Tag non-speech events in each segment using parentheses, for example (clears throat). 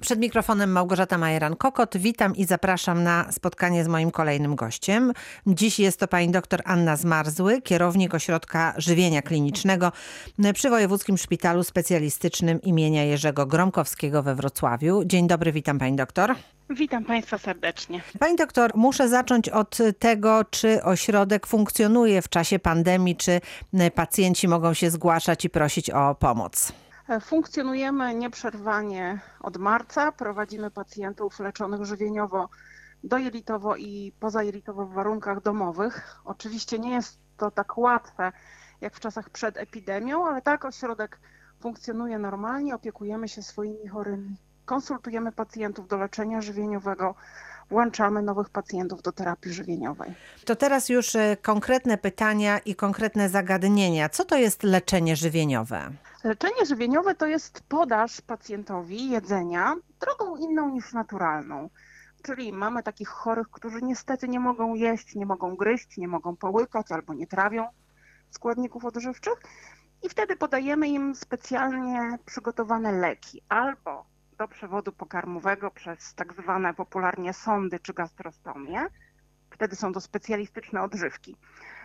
Przed mikrofonem Małgorzata Majeran-Kokot. Witam i zapraszam na spotkanie z moim kolejnym gościem. Dziś jest to pani dr Anna Zmarzły, kierownik Ośrodka Żywienia Klinicznego przy Wojewódzkim Szpitalu Specjalistycznym imienia Jerzego Gromkowskiego we Wrocławiu. Dzień dobry, witam pani doktor. Witam Państwa serdecznie. Pani doktor, muszę zacząć od tego, czy ośrodek funkcjonuje w czasie pandemii, czy pacjenci mogą się zgłaszać i prosić o pomoc. Funkcjonujemy nieprzerwanie od marca. Prowadzimy pacjentów leczonych żywieniowo, dojelitowo i pozajelitowo w warunkach domowych. Oczywiście nie jest to tak łatwe jak w czasach przed epidemią, ale tak ośrodek funkcjonuje normalnie, opiekujemy się swoimi chorymi, konsultujemy pacjentów do leczenia żywieniowego, włączamy nowych pacjentów do terapii żywieniowej. To teraz już e, konkretne pytania i konkretne zagadnienia. Co to jest leczenie żywieniowe? Leczenie żywieniowe to jest podaż pacjentowi jedzenia drogą inną niż naturalną. Czyli mamy takich chorych, którzy niestety nie mogą jeść, nie mogą gryźć, nie mogą połykać albo nie trawią składników odżywczych. I wtedy podajemy im specjalnie przygotowane leki albo do przewodu pokarmowego przez tak zwane popularnie sondy czy gastrostomię. Wtedy są to specjalistyczne odżywki,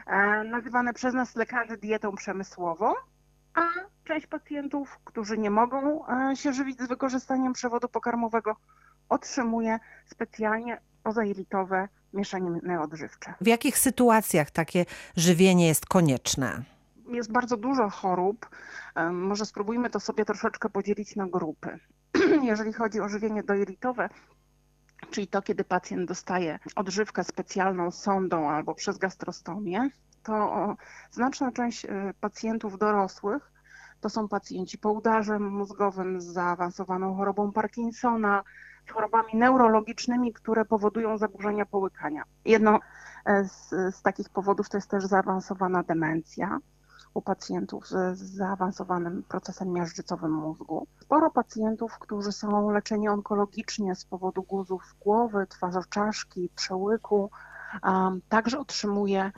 e, nazywane przez nas lekarzy dietą przemysłową, a część pacjentów, którzy nie mogą e, się żywić z wykorzystaniem przewodu pokarmowego, otrzymuje specjalnie pozajelitowe mieszaniny odżywcze. W jakich sytuacjach takie żywienie jest konieczne? Jest bardzo dużo chorób. E, może spróbujmy to sobie troszeczkę podzielić na grupy. (clears throat) Jeżeli chodzi o żywienie dojelitowe, czyli to, kiedy pacjent dostaje odżywkę specjalną sondą albo przez gastrostomię, to znaczna część e, pacjentów dorosłych to są pacjenci po udarze mózgowym z zaawansowaną chorobą Parkinsona, z chorobami neurologicznymi, które powodują zaburzenia połykania. Jedno e, z, z takich powodów to jest też zaawansowana demencja u pacjentów z, z zaawansowanym procesem miażdżycowym mózgu. Sporo pacjentów, którzy są leczeni onkologicznie z powodu guzów głowy, twarzoczaszki, przełyku, um, także otrzymuje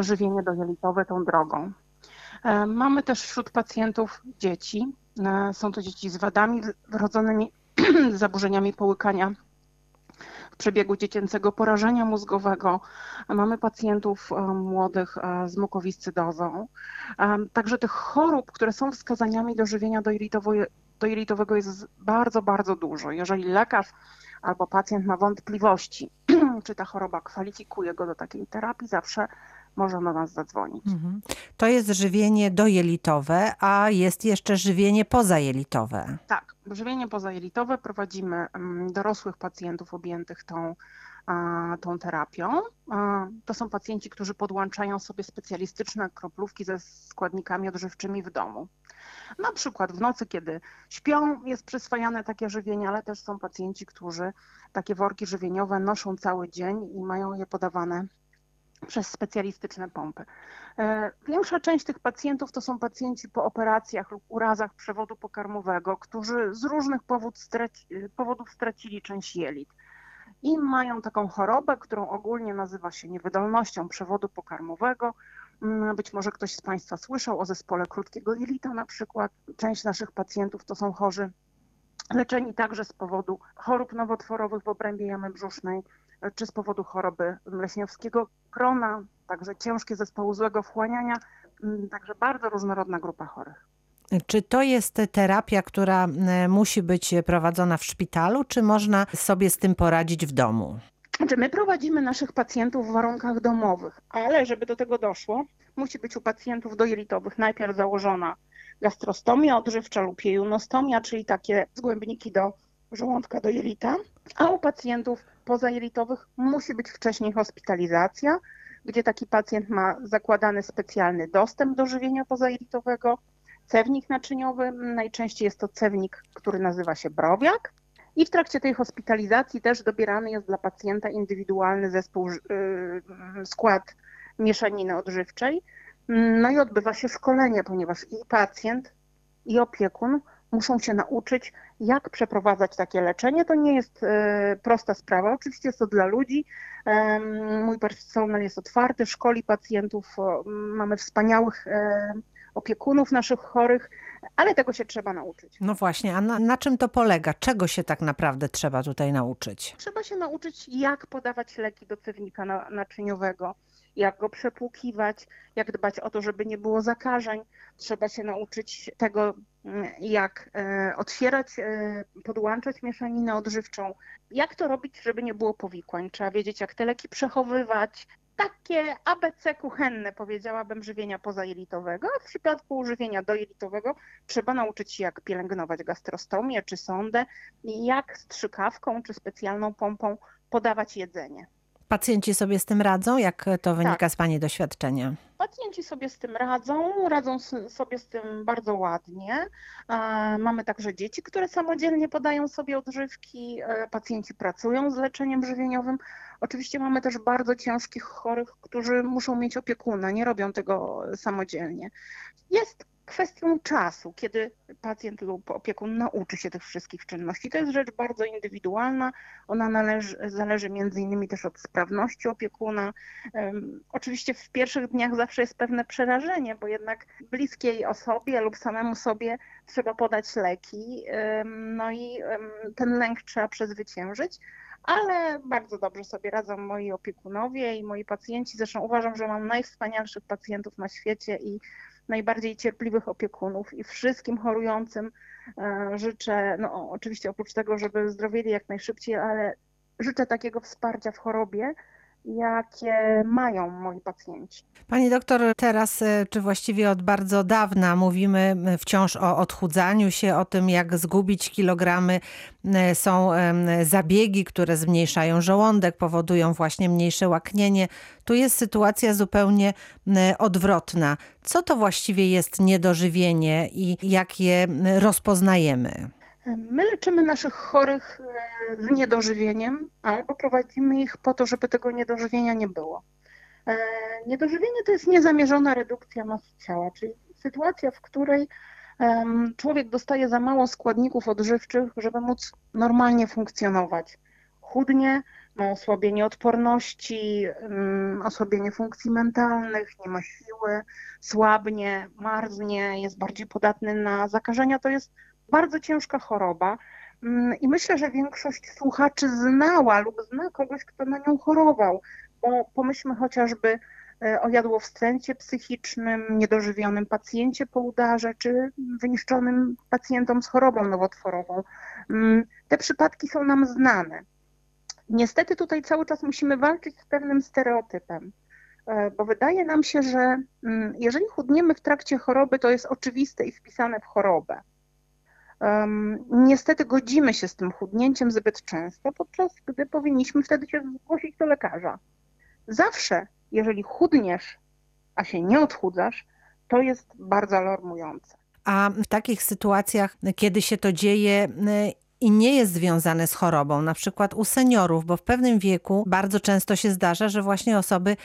żywienie dojelitowe tą drogą. E, mamy też wśród pacjentów dzieci. E, są to dzieci z wadami wrodzonymi, (clears throat) zaburzeniami połykania w przebiegu dziecięcego porażenia mózgowego. Mamy pacjentów e, młodych z mukowiscydozą. Także tych chorób, które są wskazaniami do żywienia dojelitowego jest bardzo, bardzo dużo. Jeżeli lekarz albo pacjent ma wątpliwości, (clears throat) czy ta choroba kwalifikuje go do takiej terapii, zawsze może do nas zadzwonić. Mhm. To jest żywienie dojelitowe, a jest jeszcze żywienie pozajelitowe. Tak, żywienie pozajelitowe prowadzimy mm, dorosłych pacjentów objętych tą tą terapią. To są pacjenci, którzy podłączają sobie specjalistyczne kroplówki ze składnikami odżywczymi w domu. Na przykład w nocy, kiedy śpią, jest przyswajane takie żywienie, ale też są pacjenci, którzy takie worki żywieniowe noszą cały dzień i mają je podawane przez specjalistyczne pompy. E, większa część tych pacjentów to są pacjenci po operacjach lub urazach przewodu pokarmowego, którzy z różnych powód straci, powodów stracili część jelit. I mają taką chorobę, którą ogólnie nazywa się niewydolnością przewodu pokarmowego. Mm, być może ktoś z Państwa słyszał o zespole krótkiego jelita na przykład. Część naszych pacjentów to są chorzy leczeni także z powodu chorób nowotworowych w obrębie jamy brzusznej, czy z powodu choroby mleśniowskiego krona, także ciężkie zespoły złego wchłaniania, mm, także bardzo różnorodna grupa chorych. Czy to jest terapia, która e, musi być prowadzona w szpitalu, czy można sobie z tym poradzić w domu? Znaczy my prowadzimy naszych pacjentów w warunkach domowych, ale żeby do tego doszło, musi być u pacjentów dojelitowych najpierw założona gastrostomia odżywcza lub jejunostomia, czyli takie zgłębniki do żołądka do jelita, a u pacjentów pozajelitowych musi być wcześniej hospitalizacja, gdzie taki pacjent ma zakładany specjalny dostęp do żywienia pozajelitowego, cewnik naczyniowy, najczęściej jest to cewnik, który nazywa się browiak. I w trakcie tej hospitalizacji też dobierany jest dla pacjenta indywidualny zespół, yy, skład mieszaniny odżywczej. No i odbywa się szkolenie, ponieważ i pacjent, i opiekun muszą się nauczyć, jak przeprowadzać takie leczenie. To nie jest e, prosta sprawa. Oczywiście jest to dla ludzi. Mój personel jest otwarty, szkoli pacjentów. Mamy wspaniałych e, opiekunów naszych chorych, ale tego się trzeba nauczyć. No właśnie, a na, na czym to polega? Czego się tak naprawdę trzeba tutaj nauczyć? Trzeba się nauczyć, jak podawać leki do cewnika naczyniowego, jak go przepłukiwać, jak dbać o to, żeby nie było zakażeń. Trzeba się nauczyć tego, jak e, otwierać, e, podłączać mieszaninę odżywczą, jak to robić, żeby nie było powikłań. Trzeba wiedzieć, jak te leki przechowywać, takie ABC kuchenne, powiedziałabym, żywienia pozajelitowego, a w przypadku żywienia dojelitowego trzeba nauczyć się, jak pielęgnować gastrostomię czy sondę jak strzykawką czy specjalną pompą podawać jedzenie. Pacjenci sobie z tym radzą? Jak to wynika tak. z Pani doświadczenia? Pacjenci sobie z tym radzą, radzą sobie z tym bardzo ładnie. Mamy także dzieci, które samodzielnie podają sobie odżywki. E, pacjenci pracują z leczeniem żywieniowym. Oczywiście mamy też bardzo ciężkich chorych, którzy muszą mieć opiekuna, nie robią tego samodzielnie. Jest kwestią czasu, kiedy pacjent lub opiekun nauczy się tych wszystkich czynności. To jest rzecz bardzo indywidualna. Ona należy, zależy między innymi też od sprawności opiekuna. Oczywiście w pierwszych dniach zawsze jest pewne przerażenie, bo jednak bliskiej osobie lub samemu sobie trzeba podać leki. No i ten lęk trzeba przezwyciężyć ale bardzo dobrze sobie radzą moi opiekunowie i moi pacjenci. Zresztą uważam, że mam najwspanialszych pacjentów na świecie i najbardziej cierpliwych opiekunów i wszystkim chorującym e, życzę, no oczywiście oprócz tego, żeby zdrowieli jak najszybciej, ale życzę takiego wsparcia w chorobie, jakie mają moi pacjenci. Pani doktor, teraz, e, czy właściwie od bardzo dawna mówimy wciąż o odchudzaniu się, o tym, jak zgubić kilogramy. Są zabiegi, które zmniejszają żołądek, powodują właśnie mniejsze łaknienie. Tu jest sytuacja zupełnie odwrotna. Co to właściwie jest niedożywienie i jak je rozpoznajemy? My leczymy naszych chorych e, z niedożywieniem albo prowadzimy ich po to, żeby tego niedożywienia nie było. E, niedożywienie to jest niezamierzona redukcja masy ciała, czyli sytuacja, w której człowiek dostaje za mało składników odżywczych, żeby móc normalnie funkcjonować. Chudnie, ma osłabienie odporności, osłabienie funkcji mentalnych, nie ma siły, słabnie, marznie, jest bardziej podatny na zakażenia. To jest bardzo ciężka choroba. Mm, I myślę, że większość słuchaczy znała lub zna kogoś, kto na nią chorował, bo pomyślmy chociażby e, o jadłowstręcie psychicznym, niedożywionym pacjencie po udarze, czy wyniszczonym pacjentom z chorobą nowotworową. Mm, te przypadki są nam znane. Niestety tutaj cały czas musimy walczyć z pewnym stereotypem, e, bo wydaje nam się, że mm, jeżeli chudniemy w trakcie choroby, to jest oczywiste i wpisane w chorobę. Niestety godzimy się z tym chudnięciem zbyt często, podczas gdy powinniśmy wtedy się zgłosić do lekarza. Zawsze, jeżeli chudniesz, a się nie odchudzasz, to jest bardzo alarmujące. A w takich sytuacjach, kiedy się to dzieje, i nie jest związane z chorobą, na przykład u seniorów, bo w pewnym wieku bardzo często się zdarza, że właśnie osoby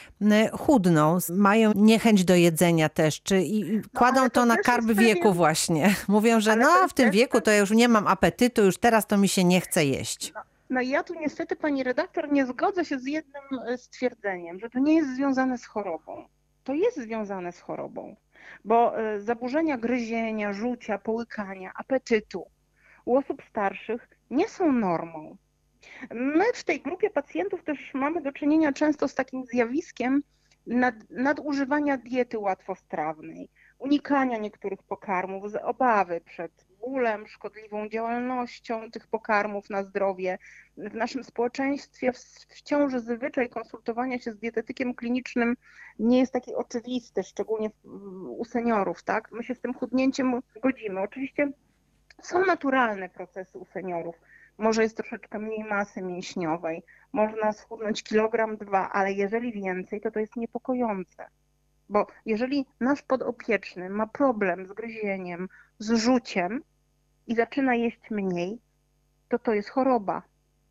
chudną, mają niechęć do jedzenia też, czy i kładą no, to, to na karb wieku pewien... właśnie. (laughs) Mówią, że ale no w tym wieku to ja już nie mam apetytu, już teraz to mi się nie chce jeść. No. No i ja tu niestety, pani redaktor, nie zgodzę się z jednym e, stwierdzeniem, że to nie jest związane z chorobą. To jest związane z chorobą, bo e, zaburzenia gryzienia, rzucia, połykania, apetytu, u osób starszych nie są normą. My w tej grupie pacjentów też mamy do czynienia często z takim zjawiskiem nad, nadużywania diety łatwostrawnej, unikania niektórych pokarmów z obawy przed bólem, szkodliwą działalnością tych pokarmów na zdrowie. W naszym społeczeństwie wciąż zwyczaj konsultowania się z dietetykiem klinicznym nie jest taki oczywisty, szczególnie u seniorów, tak? My się z tym chudnięciem godzimy. Oczywiście są naturalne procesy u seniorów. Może jest troszeczkę mniej masy mięśniowej, można schudnąć kilogram, dwa, ale jeżeli więcej, to to jest niepokojące. Bo jeżeli nasz podopieczny ma problem z gryzieniem, z rzuciem i zaczyna jeść mniej, to to jest choroba.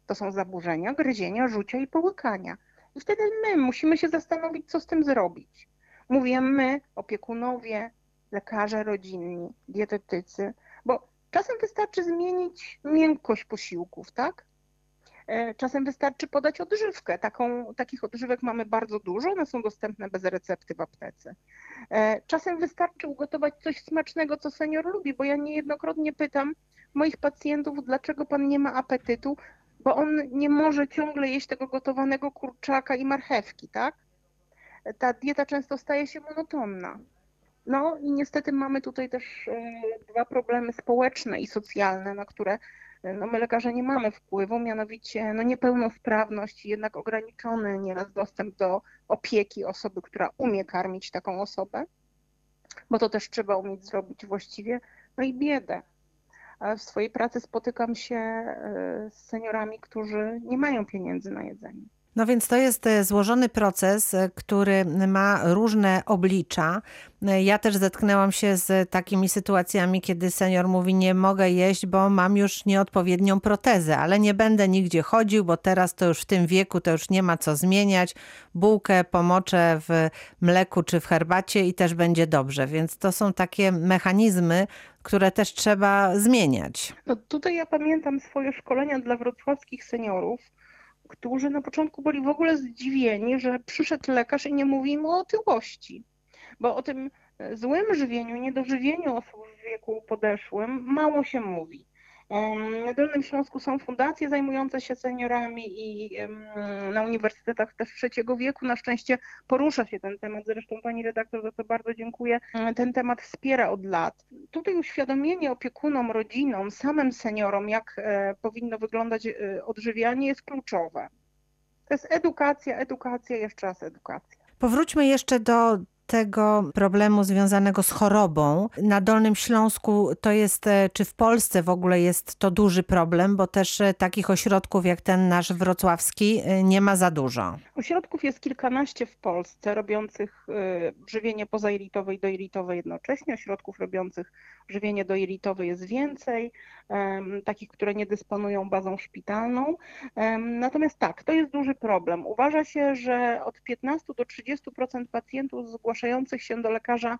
To są zaburzenia gryzienia, rzucia i połykania. I wtedy my musimy się zastanowić, co z tym zrobić. Mówię my, opiekunowie, lekarze rodzinni, dietetycy, Czasem wystarczy zmienić miękkość posiłków, tak? E, czasem wystarczy podać odżywkę. Taką, takich odżywek mamy bardzo dużo, one są dostępne bez recepty w aptece. E, czasem wystarczy ugotować coś smacznego, co senior lubi, bo ja niejednokrotnie pytam moich pacjentów, dlaczego pan nie ma apetytu, bo on nie może ciągle jeść tego gotowanego kurczaka i marchewki, tak? Ta dieta często staje się monotonna. No i niestety mamy tutaj też e, dwa problemy społeczne i socjalne, na które no my lekarze nie mamy wpływu, mianowicie no niepełnosprawność jednak ograniczony nieraz dostęp do opieki osoby, która umie karmić taką osobę, bo to też trzeba umieć zrobić właściwie, no i biedę. W swojej pracy spotykam się e, z seniorami, którzy nie mają pieniędzy na jedzenie. No więc to jest e, złożony proces, e, który ma różne oblicza. E, ja też zetknęłam się z takimi sytuacjami, kiedy senior mówi: Nie mogę jeść, bo mam już nieodpowiednią protezę, ale nie będę nigdzie chodził, bo teraz to już w tym wieku to już nie ma co zmieniać. Bułkę pomoczę w mleku czy w herbacie i też będzie dobrze. Więc to są takie mechanizmy, które też trzeba zmieniać. No tutaj ja pamiętam swoje szkolenia dla wrocławskich seniorów którzy na początku byli w ogóle zdziwieni, że przyszedł lekarz i nie mówi im o otyłości, bo o tym złym żywieniu, niedożywieniu osób w wieku podeszłym mało się mówi. Na Dolnym Śląsku są fundacje zajmujące się seniorami i na uniwersytetach też trzeciego wieku na szczęście porusza się ten temat. Zresztą pani redaktor za to bardzo dziękuję. Ten temat wspiera od lat. Tutaj uświadomienie opiekunom, rodzinom, samym seniorom, jak e, powinno wyglądać e, odżywianie jest kluczowe. To jest edukacja, edukacja, jeszcze raz edukacja. Powróćmy jeszcze do tego problemu związanego z chorobą. Na Dolnym Śląsku to jest, e, czy w Polsce w ogóle jest to duży problem, bo też e, takich ośrodków jak ten nasz wrocławski e, nie ma za dużo. Ośrodków jest kilkanaście w Polsce robiących żywienie pozajelitowe i dojelitowe jednocześnie. Ośrodków robiących żywienie dojelitowe jest więcej, takich, które nie dysponują bazą szpitalną. Natomiast tak, to jest duży problem. Uważa się, że od 15 do 30% pacjentów zgłasza zgłaszających się do lekarza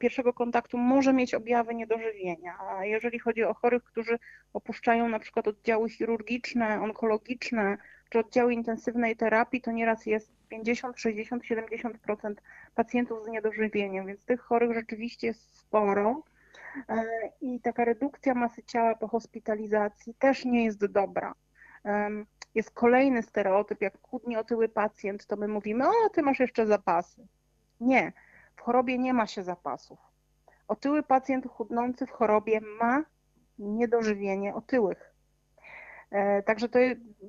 pierwszego kontaktu może mieć objawy niedożywienia. A jeżeli chodzi o chorych, którzy opuszczają na przykład oddziały chirurgiczne, onkologiczne czy oddziały intensywnej terapii, to nieraz jest 50, 60, 70% pacjentów z niedożywieniem, więc tych chorych rzeczywiście jest sporo. E, I taka redukcja masy ciała po hospitalizacji też nie jest dobra. Jest kolejny stereotyp, jak chudnie otyły pacjent, to my mówimy, o, ty masz jeszcze zapasy. Nie, w chorobie nie ma się zapasów. Otyły pacjent chudnący w chorobie ma niedożywienie otyłych. E, także to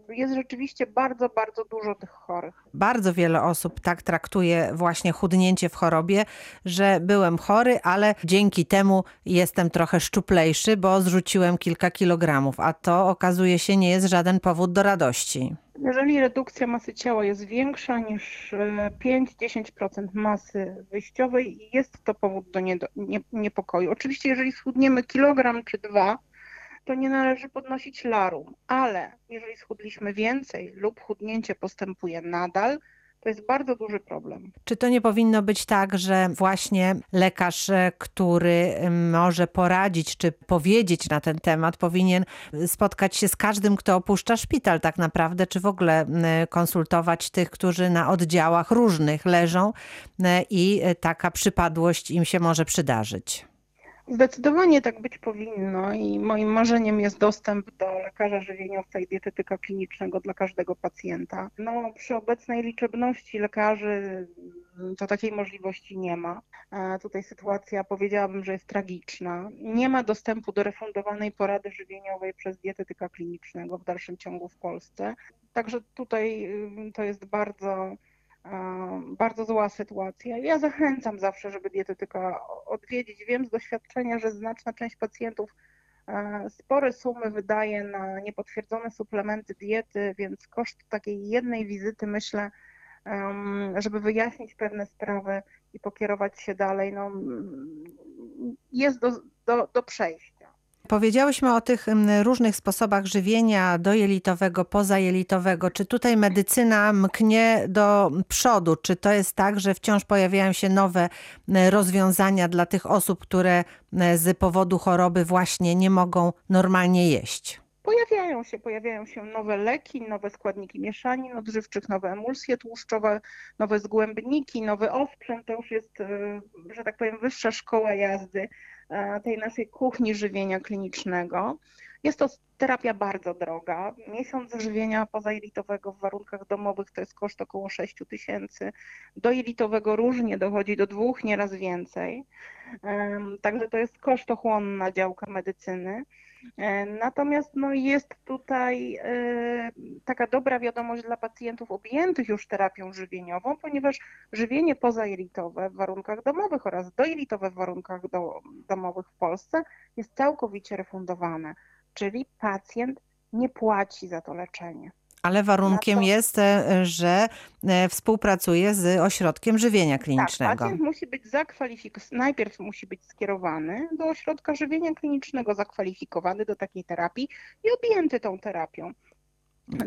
jest rzeczywiście bardzo, bardzo dużo tych chorych. Bardzo wiele osób tak traktuje właśnie chudnięcie w chorobie, że byłem chory, ale dzięki temu jestem trochę szczuplejszy, bo zrzuciłem kilka kilogramów, a to okazuje się nie jest żaden powód do radości. Jeżeli redukcja masy ciała jest większa niż 5-10% e, masy wyjściowej, jest to powód do niepokoju. Oczywiście, jeżeli schudniemy kilogram czy dwa, to nie należy podnosić larum, ale jeżeli schudliśmy więcej lub chudnięcie postępuje nadal, to jest bardzo duży problem. Czy to nie powinno być tak, że właśnie lekarz, e, który może poradzić czy powiedzieć na ten temat, powinien spotkać się z każdym, kto opuszcza szpital tak naprawdę, czy w ogóle konsultować tych, którzy na oddziałach różnych leżą i e, taka przypadłość im się może przydarzyć? Zdecydowanie tak być powinno i moim marzeniem jest dostęp do lekarza żywieniowca i dietetyka klinicznego dla każdego pacjenta. No, przy obecnej liczebności lekarzy to takiej możliwości nie ma. E, tutaj sytuacja powiedziałabym, że jest tragiczna. Nie ma dostępu do refundowanej porady żywieniowej przez dietetyka klinicznego w dalszym ciągu w Polsce. Także tutaj y, to jest bardzo bardzo zła sytuacja. Ja zachęcam zawsze, żeby dietetyka odwiedzić. Wiem z doświadczenia, że znaczna część pacjentów spore sumy wydaje na niepotwierdzone suplementy diety, więc koszt takiej jednej wizyty, myślę, żeby wyjaśnić pewne sprawy i pokierować się dalej, no, jest do, do, do przejścia. Powiedziałyśmy o tych różnych sposobach żywienia dojelitowego, pozajelitowego. Czy tutaj medycyna mknie do przodu? Czy to jest tak, że wciąż pojawiają się nowe rozwiązania dla tych osób, które z powodu choroby właśnie nie mogą normalnie jeść? pojawiają się, pojawiają się nowe leki, nowe składniki mieszanin odżywczych, nowe emulsje tłuszczowe, nowe zgłębniki, nowy owczyn. To już jest, e, że tak powiem, wyższa szkoła jazdy tej naszej kuchni żywienia klinicznego. Jest to terapia bardzo droga. Miesiąc żywienia pozajelitowego w warunkach domowych to jest koszt około 6 tysięcy. Do jelitowego różnie dochodzi do dwóch, nieraz więcej. Także to jest kosztochłonna działka medycyny. E, natomiast no, jest tutaj e, taka dobra wiadomość dla pacjentów objętych już terapią żywieniową, ponieważ żywienie pozajelitowe w warunkach domowych oraz dojelitowe w warunkach do, domowych w Polsce jest całkowicie refundowane, czyli pacjent nie płaci za to leczenie. Ale warunkiem to... jest, e, że e, współpracuje z ośrodkiem żywienia klinicznego. Tak, pacjent musi być zakwalifikowany, najpierw musi być skierowany do ośrodka żywienia klinicznego, zakwalifikowany do takiej terapii i objęty tą terapią.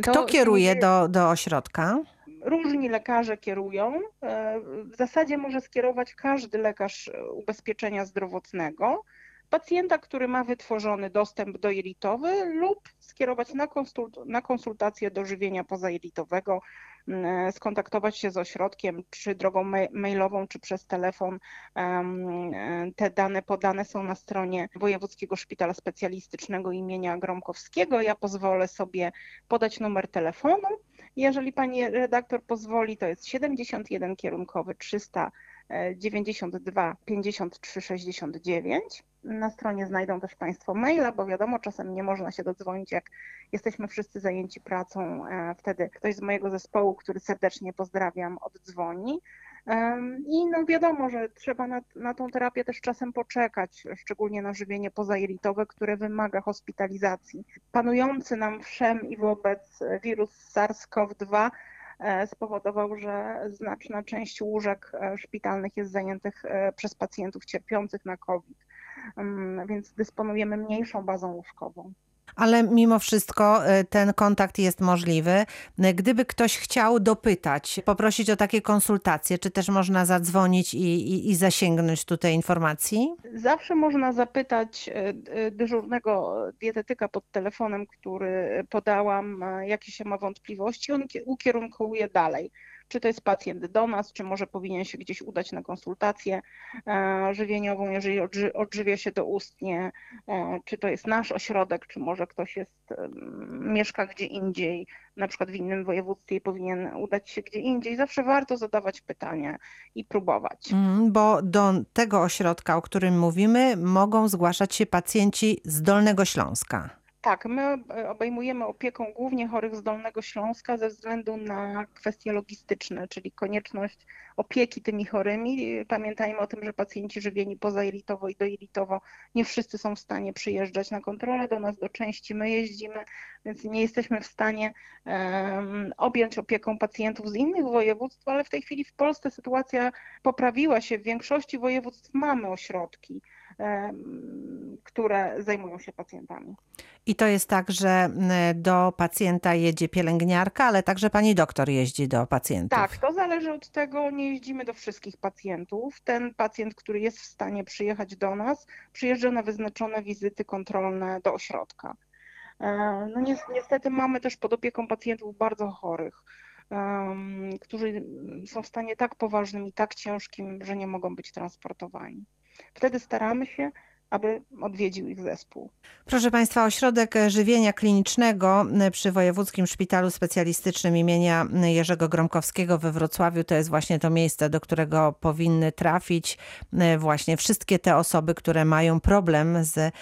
Kto to, kieruje do, do ośrodka? Różni lekarze kierują. E, w zasadzie może skierować każdy lekarz ubezpieczenia zdrowotnego pacjenta, który ma wytworzony dostęp do jelitowy lub skierować na, konsult na konsultację do żywienia pozajelitowego, mm, skontaktować się z ośrodkiem, czy drogą mailową, czy przez telefon. Te dane podane są na stronie Wojewódzkiego Szpitala Specjalistycznego imienia Gromkowskiego. Ja pozwolę sobie podać numer telefonu. Jeżeli pani redaktor pozwoli, to jest 71 kierunkowy 392 53 69. Na stronie znajdą też Państwo maila, bo wiadomo, czasem nie można się dodzwonić, jak jesteśmy wszyscy zajęci pracą. E, wtedy ktoś z mojego zespołu, który serdecznie pozdrawiam, oddzwoni. I no wiadomo, że trzeba na, na tą terapię też czasem poczekać, szczególnie na żywienie pozajelitowe, które wymaga hospitalizacji. Panujący nam wszem i wobec wirus SARS-CoV-2 e, spowodował, że znaczna część łóżek e, szpitalnych jest zajętych przez pacjentów cierpiących na COVID więc dysponujemy mniejszą bazą łóżkową. Ale mimo wszystko e, ten kontakt jest możliwy. Gdyby ktoś chciał dopytać, poprosić o takie konsultacje, czy też można zadzwonić i, i, i zasięgnąć tutaj informacji? Zawsze można zapytać e, dyżurnego dietetyka pod telefonem, który podałam, jakie się ma wątpliwości, on ukierunkuje dalej czy to jest pacjent do nas, czy może powinien się gdzieś udać na konsultację e, żywieniową, jeżeli odżywia się doustnie, e, czy to jest nasz ośrodek, czy może ktoś jest, mieszka gdzie indziej, na przykład w innym województwie i powinien udać się gdzie indziej. Zawsze warto zadawać pytania i próbować. Mm, bo do tego ośrodka, o którym mówimy, mogą zgłaszać się pacjenci z Dolnego Śląska. Tak, my e, obejmujemy opieką głównie chorych z Dolnego Śląska ze względu na kwestie logistyczne, czyli konieczność opieki tymi chorymi. Pamiętajmy o tym, że pacjenci żywieni pozajelitowo i dojelitowo nie wszyscy są w stanie przyjeżdżać na kontrolę do nas, do części my jeździmy, więc nie jesteśmy w stanie um, objąć opieką pacjentów z innych województw, ale w tej chwili w Polsce sytuacja poprawiła się. W większości województw mamy ośrodki które zajmują się pacjentami. I to jest tak, że do pacjenta jedzie pielęgniarka, ale także pani doktor jeździ do pacjentów. Tak, to zależy od tego, nie jeździmy do wszystkich pacjentów. Ten pacjent, który jest w stanie przyjechać do nas, przyjeżdża na wyznaczone wizyty kontrolne do ośrodka. E, no niestety mamy też pod opieką pacjentów bardzo chorych, którzy są w stanie tak poważnym i tak ciężkim, że nie mogą być transportowani. Wtedy staramy się aby odwiedził ich zespół. Proszę Państwa, Ośrodek Żywienia Klinicznego przy Wojewódzkim Szpitalu Specjalistycznym imienia Jerzego Gromkowskiego we Wrocławiu to jest właśnie to miejsce, do którego powinny trafić właśnie wszystkie te osoby, które mają problem z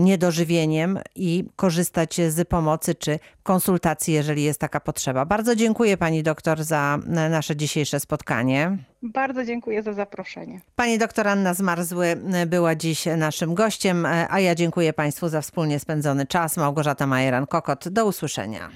niedożywieniem i korzystać z pomocy czy konsultacji, jeżeli jest taka potrzeba. Bardzo dziękuję Pani doktor za nasze dzisiejsze spotkanie. Bardzo dziękuję za zaproszenie. Pani doktor Anna Zmarzły była dziś naszym gościem, a ja dziękuję Państwu za wspólnie spędzony czas. Małgorzata Majeran-Kokot. Do usłyszenia.